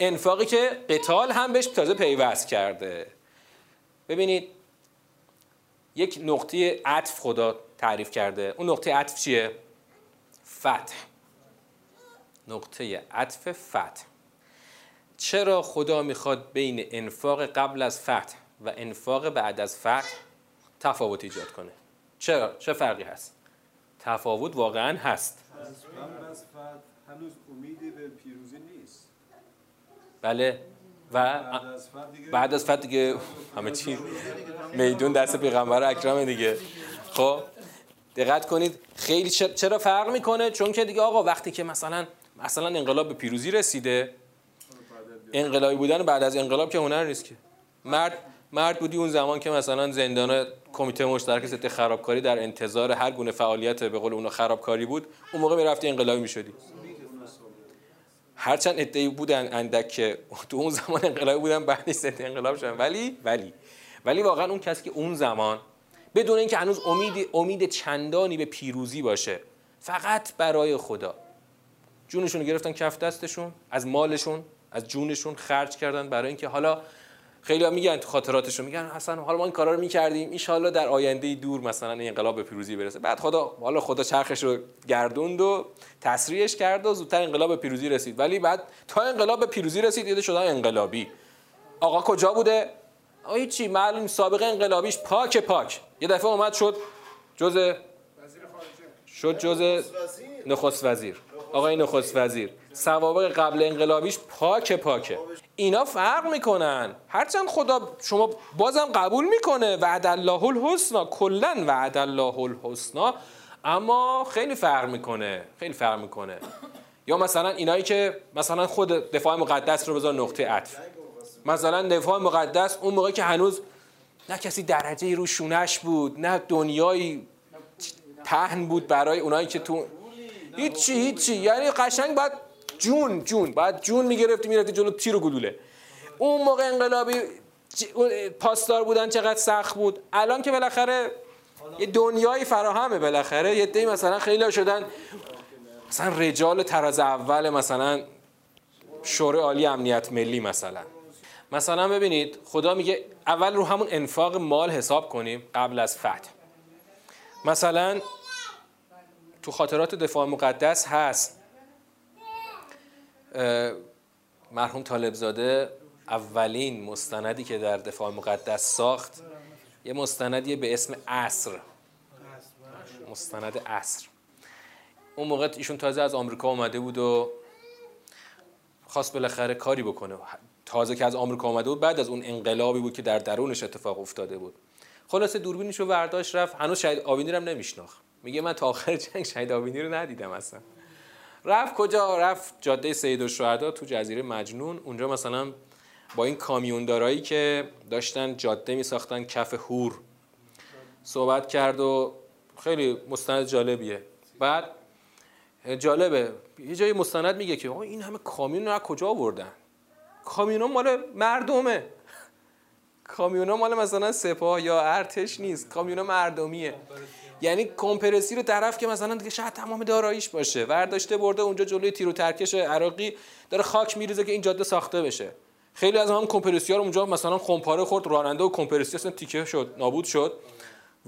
انفاقی که قتال هم بهش تازه پیوست کرده. ببینید یک نقطه عطف خدا تعریف کرده. اون نقطه عطف چیه؟ فتح. نقطه عطف فتح. چرا خدا می‌خواد بین انفاق قبل از فتح و انفاق بعد از فتح تفاوت ایجاد کنه. چرا؟ چه فرقی هست؟ تفاوت واقعا هست. هنوز بله. و بعد از فتح دیگه همه چی میدون دست پیغمبر اکرم دیگه. خب دقت کنید خیلی چر- چرا فرق می‌کنه؟ چون که دیگه آقا وقتی که مثلا مثلا انقلاب به پیروزی رسیده انقلابی بودن بعد از انقلاب که هنر نیست که. مرد مرد بودی اون زمان که مثلا زندان کمیته مشترک ضد خرابکاری در انتظار هر گونه فعالیت به قول اونا خرابکاری بود اون موقع می‌رفتی انقلابی می‌شدی. هرچند ادعی بودن اندک که تو اون زمان انقلابی بودن بعد ضد انقلاب شدن. ولی ولی ولی واقعا اون کسی که اون زمان بدون اینکه هنوز امید امید چندانی به پیروزی باشه فقط برای خدا. جونشون رو گرفتن کف دستشون از مالشون از جونشون خرج کردن برای اینکه حالا خیلی ها میگن تو خاطراتشون میگن اصلا حالا ما این کارا رو می‌کردیم. ان در آینده دور مثلا این انقلاب به پیروزی برسه. بعد خدا حالا خدا چرخش رو گردوند و تسریعش کرد و زودتر انقلاب به پیروزی رسید. ولی بعد تا انقلاب به پیروزی رسید یه شدن انقلابی. آقا کجا بوده؟ آقا هیچی. معلوم سابقه انقلابیش پاک پاک. یه دفعه اومد شد جز شد جز وزیر. نخست وزیر. آقای نخست وزیر. سوابق قبل انقلابیش پاک پاکه. اینا فرق می‌کنن. هرچند خدا شما بازم قبول می‌کنه وعد الله الحسنا. کلا وعد الله الحسنا. اما خیلی فرق می‌کنه. خیلی فرق می‌کنه. یا مثلا اینایی که مثلا خود دفاع مقدس رو بذار نقطه عطف. مثلا دفاع مقدس اون موقع که هنوز نه کسی درجه رو شونش بود نه دنیایی پهن بود برای اونایی که تو هیچی هیچی. یعنی قشنگ باید جون جون. باید جون می‌گرفتی می‌رفتی جلو تیر و گلوله اون موقع انقلابی پاسدار بودن چقدر سخت بود. الان که بالاخره یه دنیایی فراهمه بالاخره. یه دی مثلا خیلی شدن. مثلا رجال تراز اول مثلا شورای عالی امنیت ملی مثلا. مثلا ببینید خدا میگه اول رو همون انفاق مال حساب کنیم قبل از فتح. مثلا تو خاطرات دفاع مقدس هست مرحوم طالبزاده اولین مستندی که در دفاع مقدس ساخت. یه مستندیه به اسم عصر. مستند عصر. اون موقع ایشون تازه از آمریکا اومده بود و خواست بالاخره کاری بکنه. تازه که از آمریکا اومده بود بعد از اون انقلابی بود که در درونش اتفاق افتاده بود. خلاصه دوربینش رو برداشت رفت. هنوز شهید آبینی رو هم نمیشناخت. میگه من تا آخر جنگ شهید آبینی رو ندیدم اصلا. رفت کجا؟ رفت جاده سید الشهدا تو جزیره مجنون. اونجا مثلا با این کامیوندارایی که داشتن جاده میساختن کف هور صحبت کرد و خیلی مستند جالبیه. بعد جالبه. یه جایی مستند میگه که آقا این همه کامیون رو کجا آوردن؟ کامیون مال مردمه. کامیون مال مثلا سپاه یا ارتش نیست. کامیون مردمیه. یعنی کمپرسی رو طرف که مثلا دیگه شاید تمام داراییش باشه. ورداشته برده اونجا جلوی تیر و ترکش عراقی داره خاک میریزه که این جاده ساخته بشه. خیلی از هم کمپرسی ها رو اونجا مثلا خمپاره خورد راننده و کمپرسی اصلا تیکه شد نابود شد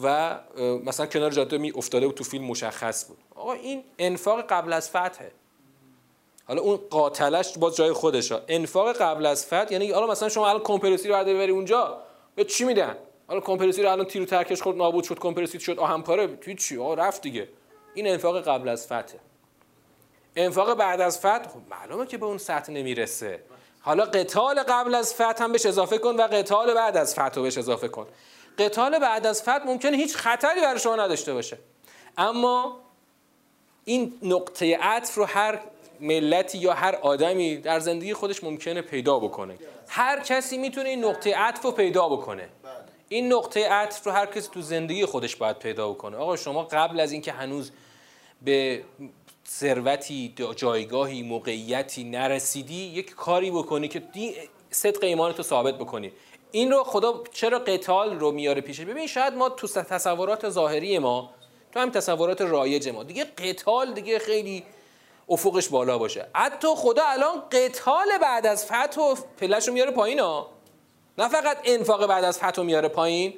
و مثلا کنار جاده می افتاده و تو فیلم مشخص بود. آقا این انفاق قبل از فتحه. حالا اون قاتلش باز جای خودشه. انفاق قبل از فتح یعنی حالا مثلا شما الان کمپرسی رو بعد ببری اونجا به چی میدن؟ حالا کمپرسی رو الان تیر و ترکش خورد نابود شد کمپرسی شد آهن پاره توی چی آقا رفت دیگه. این انفاق قبل از فتحه انفاق بعد از فتح خب معلومه که به اون سطح نمی‌رسه. حالا قتال قبل از فتح هم بهش اضافه کن و قتال بعد از فتح رو بهش اضافه کن. قتال بعد از فتح ممکنه هیچ خطری برای شما نداشته باشه. اما این نقطه عطف رو هر ملتی یا هر آدمی در زندگی خودش ممکنه پیدا بکنه. هر کسی می‌تونه این نقطه عطف رو پیدا بکنه. این نقطه عطف رو هر کسی تو زندگی خودش باید پیدا بکنه. آقا شما قبل از اینکه هنوز به ثروتی جایگاهی موقعیتی نرسیدی یک کاری بکنی که صدق ایمانتو ثابت بکنی. این رو خدا چرا قتال رو میاره پیش ببین شاید ما تو تصورات ظاهری ما تو هم تصورات رایج ما. دیگه قتال دیگه خیلی افقش بالا باشه. حتی خدا الان قتال بعد از فتح و پلش رو میاره پایین ها نه فقط انفاق بعد از فتح رو میاره پایین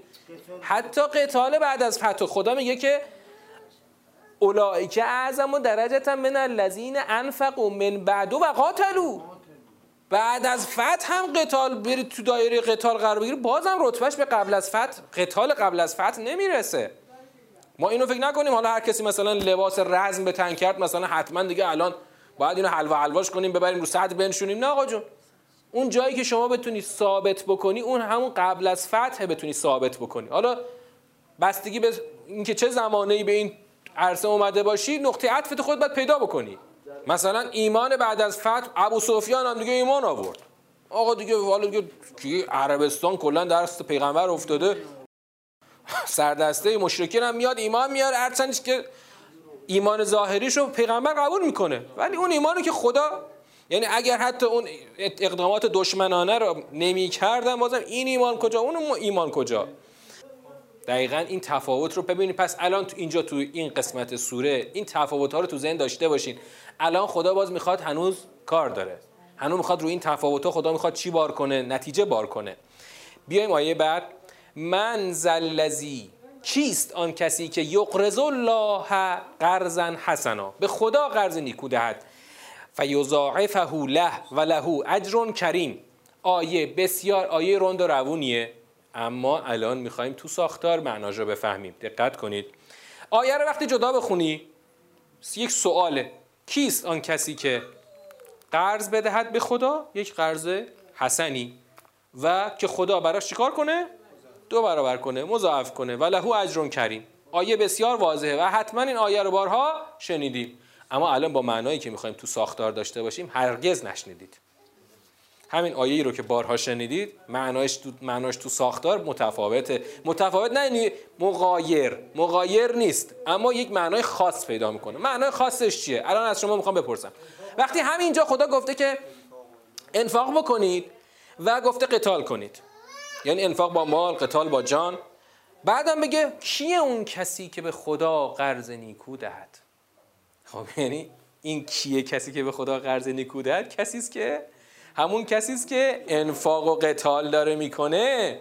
حتی قتال بعد از فتح. خدا میگه که اولئک اعظم درجه من الذین انفقوا من بعد و قاتلوا. بعد از فتح هم قتال برید تو دایره قتال قرار بگیری بازم رتبهش به قبل از فتح قتال قبل از فتح نمی‌رسه. ما اینو فکر نکنیم حالا هر کسی مثلا لباس رزم به تن کرد مثلا حتما دیگه الان باید اینو حلوا حلواش کنیم ببریم رو سطح بنشونیم. نه آقا جون. اون جایی که شما بتونی ثابت بکنی اون همون قبل از فتح بتونی ثابت بکنی. حالا بستگی به اینکه چه زمانه‌ای به این عرصه اومده باشی نقطه عطفت خود باید پیدا بکنی. مثلا ایمان بعد از فتح ابو سفیان هم دیگه ایمان آورد. آقا دیگه حالا دیگه عربستان کلا درست پیغمبر افتاده. سردسته مشرکین هم میاد ایمان میاره. هرچندش که ایمان ظاهریش رو پیغمبر قبول می‌کنه. ولی اون ایمانی که خدا یعنی اگر حتی اون اقدامات دشمنانه رو نمی کردن بازم این ایمان کجا؟ اون ایمان کجا؟ دقیقا این تفاوت رو ببینید. پس الان تو اینجا تو این قسمت سوره این تفاوت ها رو تو ذهن داشته باشین. الان خدا باز می‌خواد هنوز کار داره. هنوز می‌خواد رو این تفاوت ها خدا می‌خواد چی بار کنه؟ نتیجه بار کنه. بیایم آیه بعد. من زلزی کیست آن کسی که یقرض الله قرضا حسنا؟ به خدا قرض نیکو دهد. فیضاعفه له و له اجر کریم. آیه بسیار آیه رند و روونیه. اما الان می‌خوایم تو ساختار معناش رو بفهمیم. دقت کنید. آیه رو وقتی جدا بخونی یک سواله. کیست آن کسی که قرض بدهد به خدا؟ یک قرض حسنی. و که خدا براش چیکار کنه؟ دو برابر کنه مضاعف کنه. و لهو اجر کریم. آیه بسیار واضحه و حتما این آیه رو بارها شنیدیم. اما الان با معنایی که می‌خوایم تو ساختار داشته باشیم هرگز نشنیدید. همین آیه ای رو که بارها شنیدید معناش تو معناش تو ساختار متفاوته. متفاوت نه یعنی مغایر. مغایر نیست اما یک معنای خاص پیدا می‌کنه. معنای خاصش چیه؟ الان از شما می‌خوام بپرسم. وقتی همینجا خدا گفته که انفاق بکنید و گفته قتال کنید. یعنی انفاق با مال قتال با جان. بعدم بگه کیه اون کسی که به خدا قرض نیکو دهد؟ خب یعنی این کیه؟ کسی که به خدا قرض نیکو دهد کسی است که؟ همون کسی است که انفاق و قتال داره می‌کنه.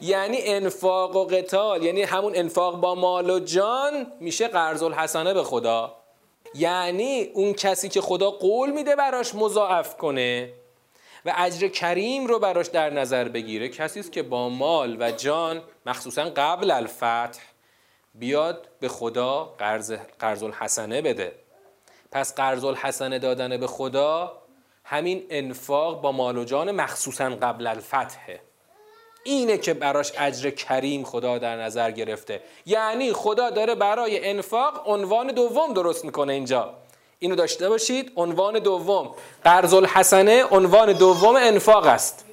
یعنی انفاق و قتال یعنی همون انفاق با مال و جان میشه قرض الحسنه به خدا. یعنی اون کسی که خدا قول میده براش مضاعف کنه و اجر کریم رو براش در نظر بگیره کسی است که با مال و جان مخصوصا قبل الفتح بیاد به خدا قرض قرض الحسنه بده. پس قرض الحسنه دادن به خدا همین انفاق با مال و جان مخصوصا قبل الفتحه. اینه که براش اجر کریم خدا در نظر گرفته. یعنی خدا داره برای انفاق عنوان دوم درست می‌کنه اینجا. اینو داشته باشید عنوان دوم. قرض الحسنه عنوان دوم انفاق است.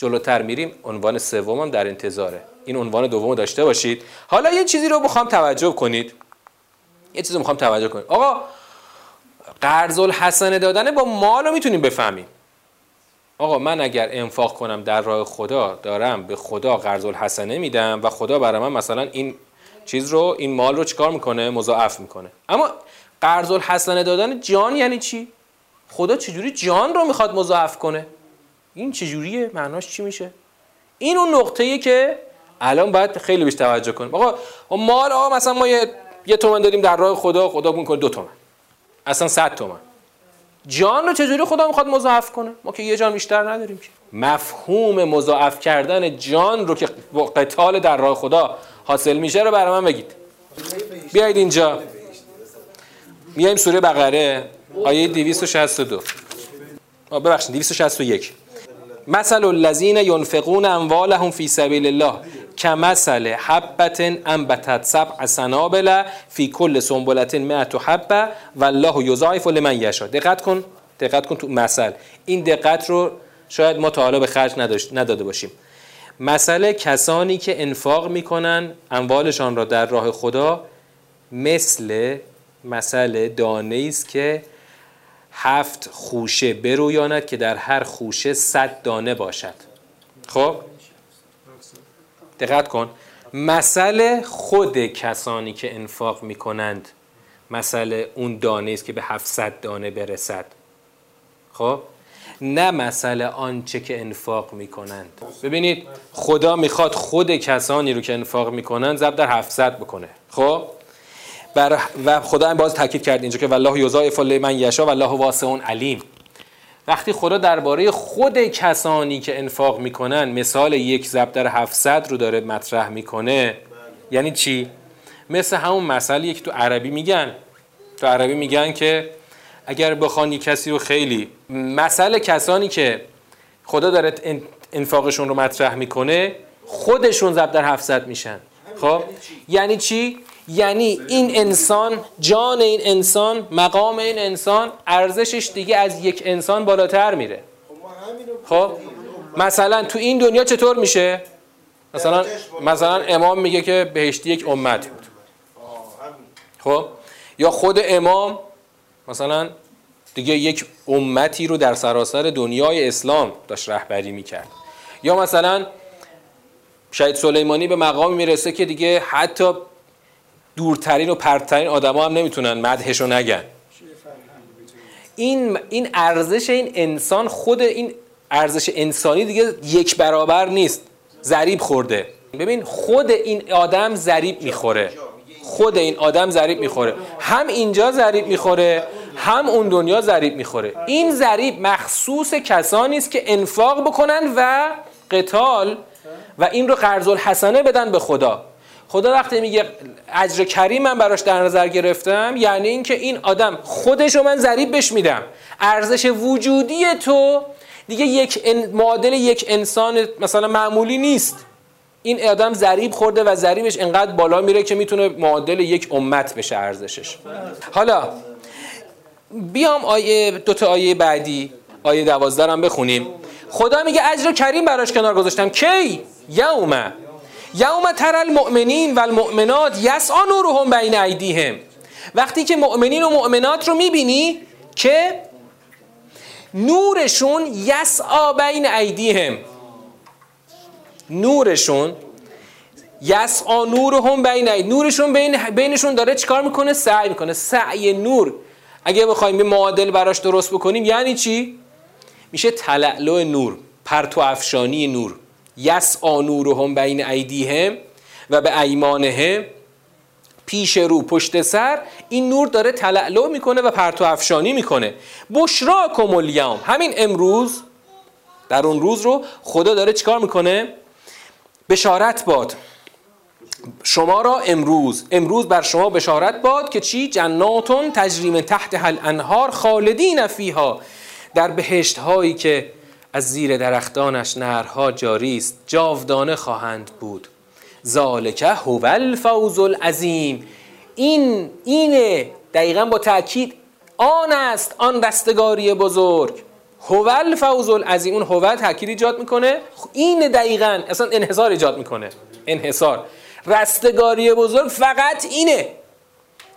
جلوتر میریم عنوان سوم هم در انتظاره. این عنوان دوم داشته باشید. حالا یه چیزی رو بخوام توجه کنید. یه چیزی می‌خوام توجه کنید. آقا قرض الحسنه دادن با مال رو می‌تونیم بفهمیم. آقا من اگر انفاق کنم در راه خدا دارم به خدا قرض الحسنه میدم و خدا برای من مثلا این چیز رو این مال رو چیکار می‌کنه؟ مضاعف می‌کنه. اما قرض الحسنه دادن جان یعنی چی؟ خدا چجوری جان رو می‌خواد مضاعف کنه؟ این چجوریه؟ معناش چی میشه؟ این اون نقطه‌ایه که الان باید خیلی بهش توجه کنیم. آقا مال آقا مثلا ما یه, یه تومن دادیم در راه خدا خدا می‌کنه دو تومن. اصلا صد تومن. جان رو چجوری خدا می‌خواد مضاعف کنه؟ ما که یه جان بیشتر نداریم که. مفهوم مضاعف کردن جان رو که با قتال در راه خدا حاصل میشه رو برای من بگید. بیایید اینجا. میایم سوره بقره آیه 262 ببخشید 261 مثل الذین ينفقون اموالهم فی سبیل الله کمثل حبت انبتت سبع سنابل فی کل سنبلت مئت حبه والله یضاعف لمن یشاء. دقت کن دقت کن تو مثل. این دقت رو شاید ما تا حالا به خرج نداده باشیم. مثل کسانی که انفاق می‌کنن اموالشان را در راه خدا مثل مثل دانه است که هفت خوشه برویاند که در هر خوشه صد دانه باشد. خب؟ دقت کن. مثل خود کسانی که انفاق می‌کنند مثل اون دانه است که به 700 دانه برسد. خب؟ نه مسئله آنچه که انفاق می‌کنند. ببینید خدا می‌خواد خود کسانی رو که انفاق می‌کنند ضرب در 700 بکنه. خب؟ بر و خدا هم باز تاکید کرد اینجا که والله یضاعف لمن یشاء والله واسع علیم. وقتی خدا درباره خود کسانی که انفاق می‌کنن مثال یک ضرب در 700 رو داره مطرح می‌کنه یعنی چی؟ مثل همون مسئله که تو عربی میگن. تو عربی میگن که اگر بخوان یک کسی رو خیلی مسئله کسانی که خدا داره ان- انفاقشون رو مطرح می‌کنه خودشون ضرب در 700 میشن. خب؟ یعنی چی؟ یعنی این انسان جان این انسان مقام این انسان ارزشش دیگه از یک انسان بالاتر میره. خب خب مثلا تو این دنیا چطور میشه؟ مثلا مثلا امام میگه که بهشتی یک امت بود. خب یا خود امام مثلا دیگه یک امتی رو در سراسر دنیای اسلام داشت رهبری می‌کرد. یا مثلا شهید سلیمانی به مقام می‌رسه که دیگه حتی دورترین و پرترین آدما هم نمی‌تونن مدحشو نگن. این این ارزش این انسان خود این ارزش انسانی دیگه یک برابر نیست. ضریب خورده. ببین خود این آدم ضریب می‌خوره. خود این آدم ضریب می‌خوره. هم اینجا ضریب می‌خوره هم اون دنیا ضریب می‌خوره. این ضریب مخصوص کسانی است که انفاق بکنن و قتال و این رو قرض الحسنه بدن به خدا. خدا وقتی میگه اجر کریم من براش در نظر گرفتم یعنی اینکه این آدم خودش رو من ضریب بش میدم. ارزش وجودی تو دیگه یک ان- معادل یک انسان مثلا معمولی نیست. این آدم ضریب خورده و ضریبش انقدر بالا میره که می‌تونه معادل یک امت بشه ارزشش. حالا بیام آیه دو تا آیه بعدی. آیه دوازده هم بخونیم. خدا میگه اجر کریم براش کنار گذاشتم. کی؟ یوم یوم تر المؤمنین و المؤمنات یسعا نورهم بین ایدیهم. وقتی که مؤمنین و مؤمنات رو می‌بینی که نورشون یسعا بین ایدیهم. نورشون یسعا نورهم بین اید نورشون بین بینشون داره چیکار می‌کنه؟ سعی می‌کنه. سعی نور. اگه بخوایم به معادل براش درست بکنیم یعنی چی؟ میشه تلعلو نور پرتو افشانی نور. یسعا نورهم بین ایدیهم و به ایمانهم. پیش رو پشت سر. این نور داره تلعلو می‌کنه و پرتو افشانی می‌کنه. بشراکم الیوم. همین امروز در اون روز رو خدا داره چیکار می‌کنه؟ بشارت باد. شما را امروز امروز بر شما بشارت باد که چی؟ جناتون تجریم تحت هل انهار خالدین فیها. در بهشت هایی که از زیر درختانش نهرها جاری است جاودانه خواهند بود. ذالک هو الفوز العظیم. این اینه دقیقا با تاکید آن است آن رستگاری بزرگ. هو الفوز العظیم اون هو تاکید ایجاد می‌کنه؟ این دقیقا اصلا انحصار ایجاد می‌کنه. انحصار. رستگاری بزرگ فقط اینه.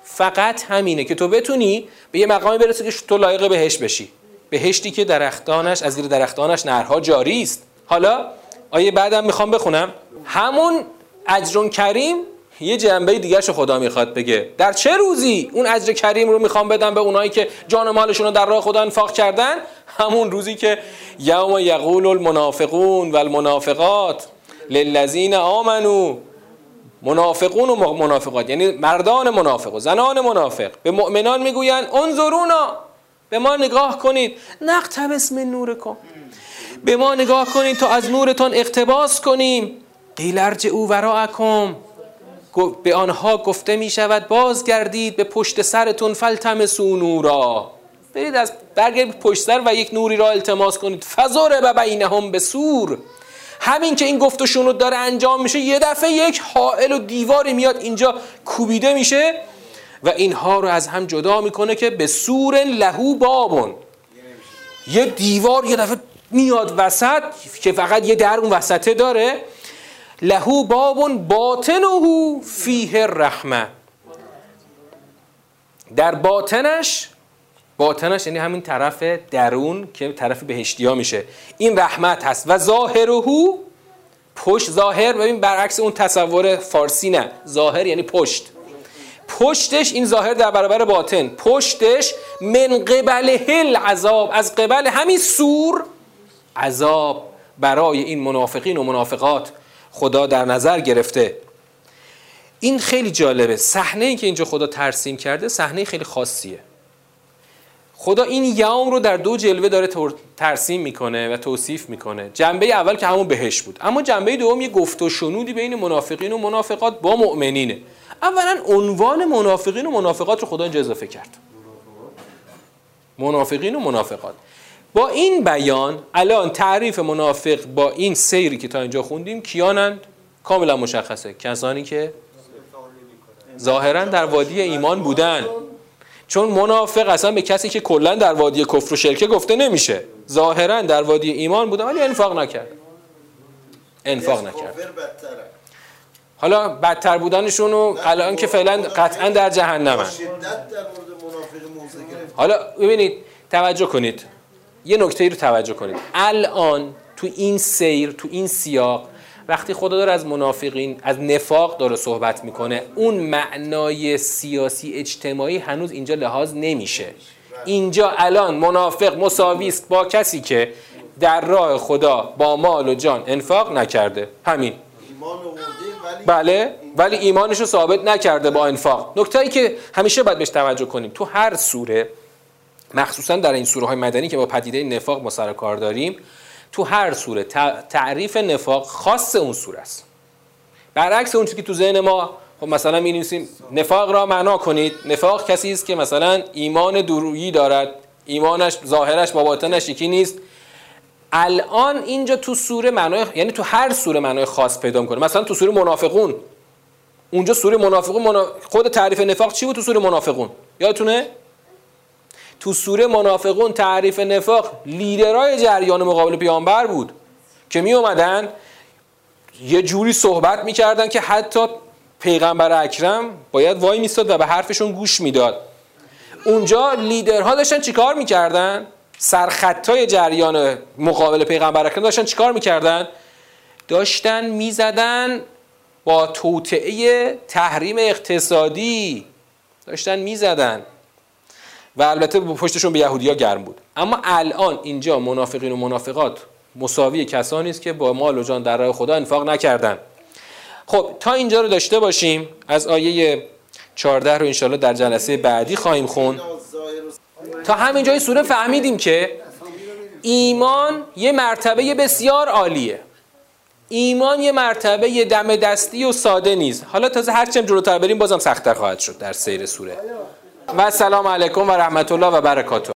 فقط همینه که تو بتونی به یه مقامی برسی که تو لایق بهش بشی. بهشتی که درختانش از زیر درختانش نرها جاری است. حالا آیه بعدم می‌خوام بخونم. همون اجر کریم یه جنبه دیگه شو خدا می‌خواد بگه. در چه روزی اون اجر کریم رو می‌خوام بدم به اونایی که جان و مالشون رو در راه خدا انفاق کردن؟ همون روزی که یوم یقول المنافقون و المنافقات للذین آمنو منافقون و منافقات یعنی مردان منافق و زنان منافق. به مؤمنان می‌گویند انظرونا. به ما نگاه کنید. نقتبس من نورکم به ما نگاه کنید تا از نورتان اقتباس کنیم. قیل ارجعوا وراءکم. گو- به آنها گفته می شود بازگردید به پشت سرتون فلتمسوا نورا. برید از برگردید پشت سر و یک نوری را التماس کنید. فضرب بینهم به سور. همین که این گفت و داره انجام میشه یه دفعه یک حائل و دیواری میاد اینجا کوبیده میشه. و اینها رو از هم جدا می‌کنه که به سور لهو بابون. یه دیوار یه دفعه میاد وسط که فقط یه در اون وسطه داره. لهو بابون باطنه فیه رحمه در باطنش باطنش یعنی همین طرف درون که طرف بهشتی میشه. این رحمت هست و ظاهرهو پشت ظاهر ببین برعکس اون تصور فارسی نه. ظاهر یعنی پشت. پشتش این ظاهر در برابر باطن. پشتش من قبل هل عذاب. از قبل همین سور عذاب برای این منافقین و منافقات خدا در نظر گرفته. این خیلی جالبه. صحنه ای که اینجا خدا ترسیم کرده صحنه خیلی خاصیه. خدا این یوم رو در دو جلوه داره ترسیم می‌کنه و توصیف می‌کنه. جنبه اول که همون بهش بود. اما جنبه دوم یه گفت و شنودی بین منافقین و منافقات با مؤمنینه. اولا عنوان منافقین و منافقات رو خدا اینجا اضافه کرد. منافقین و منافقات. با این بیان الان تعریف منافق با این سیری که تا اینجا خوندیم کیانند؟ کاملا مشخصه. کسانی که ظاهرا در وادی ایمان بودن. چون منافق اصلا به کسی که کلا در وادی کفر و شرکه گفته نمیشه. ظاهرا در وادی ایمان بودن ولی انفاق نکرد. انفاق نکرد. حالا بدتر بودنشون رو الان که فعلا قطعا در جهنم حالا ببینید توجه کنید. یه نکته ای رو توجه کنید. الان تو این سیر تو این سیاق وقتی خدا داره از منافقین از نفاق داره صحبت می‌کنه اون معنای سیاسی اجتماعی هنوز اینجا لحاظ نمیشه. اینجا الان منافق مساوی است با کسی که در راه خدا با مال و جان انفاق نکرده. همین. بله ولی ایمانش رو ثابت نکرده با انفاق. نکته ای که همیشه باید بهش توجه کنیم. تو هر سوره مخصوصا در این سوره های مدنی که با پدیده نفاق ما سر کار داریم تو هر سوره تعریف نفاق خاص اون سوره است. برعکس اون که تو ذهن ما خب مثلا می نویسیم نفاق را معنا کنید. نفاق کسی است که مثلا ایمان درویی دارد. ایمانش ظاهرش با باطنش یکی نیست. الان اینجا تو سوره معنای یعنی تو هر سوره معنای خاص پیدا می‌کنه. مثلا تو سوره منافقون. اونجا سوره منافقون خود تعریف نفاق چی بود تو سوره منافقون؟ یادتونه؟ تو سوره منافقون تعریف نفاق لیدرای جریان مقابل پیامبر بود که می اومدن یه جوری صحبت می‌کردن که حتی پیغمبر اکرم باید وای میستاد و به حرفشون گوش می‌داد. اونجا لیدرها داشتن چیکار می‌کردن؟ سرخطای جریان مقابل پیغمبر اکرم داشتن چیکار می‌کردن؟ داشتن می‌زدن با توطعه تحریم اقتصادی. داشتن می‌زدن. و البته پشتشون به یهودیا گرم بود. اما الان اینجا منافقین و منافقات مساوی کسانی است که با مال و جان در راه خدا انفاق نکردن. خب تا اینجا رو داشته باشیم. از آیه 14 رو انشالله در جلسه بعدی خواهیم خون تا همین جای سوره فهمیدیم که ایمان یه مرتبه بسیار عالیه. ایمان یه مرتبه دم دستی و ساده نیست. حالا تازه هرچند جلوتر بریم بازم سختتر خواهد شد در سیر سوره. و سلام علیکم و رحمت الله و برکاته.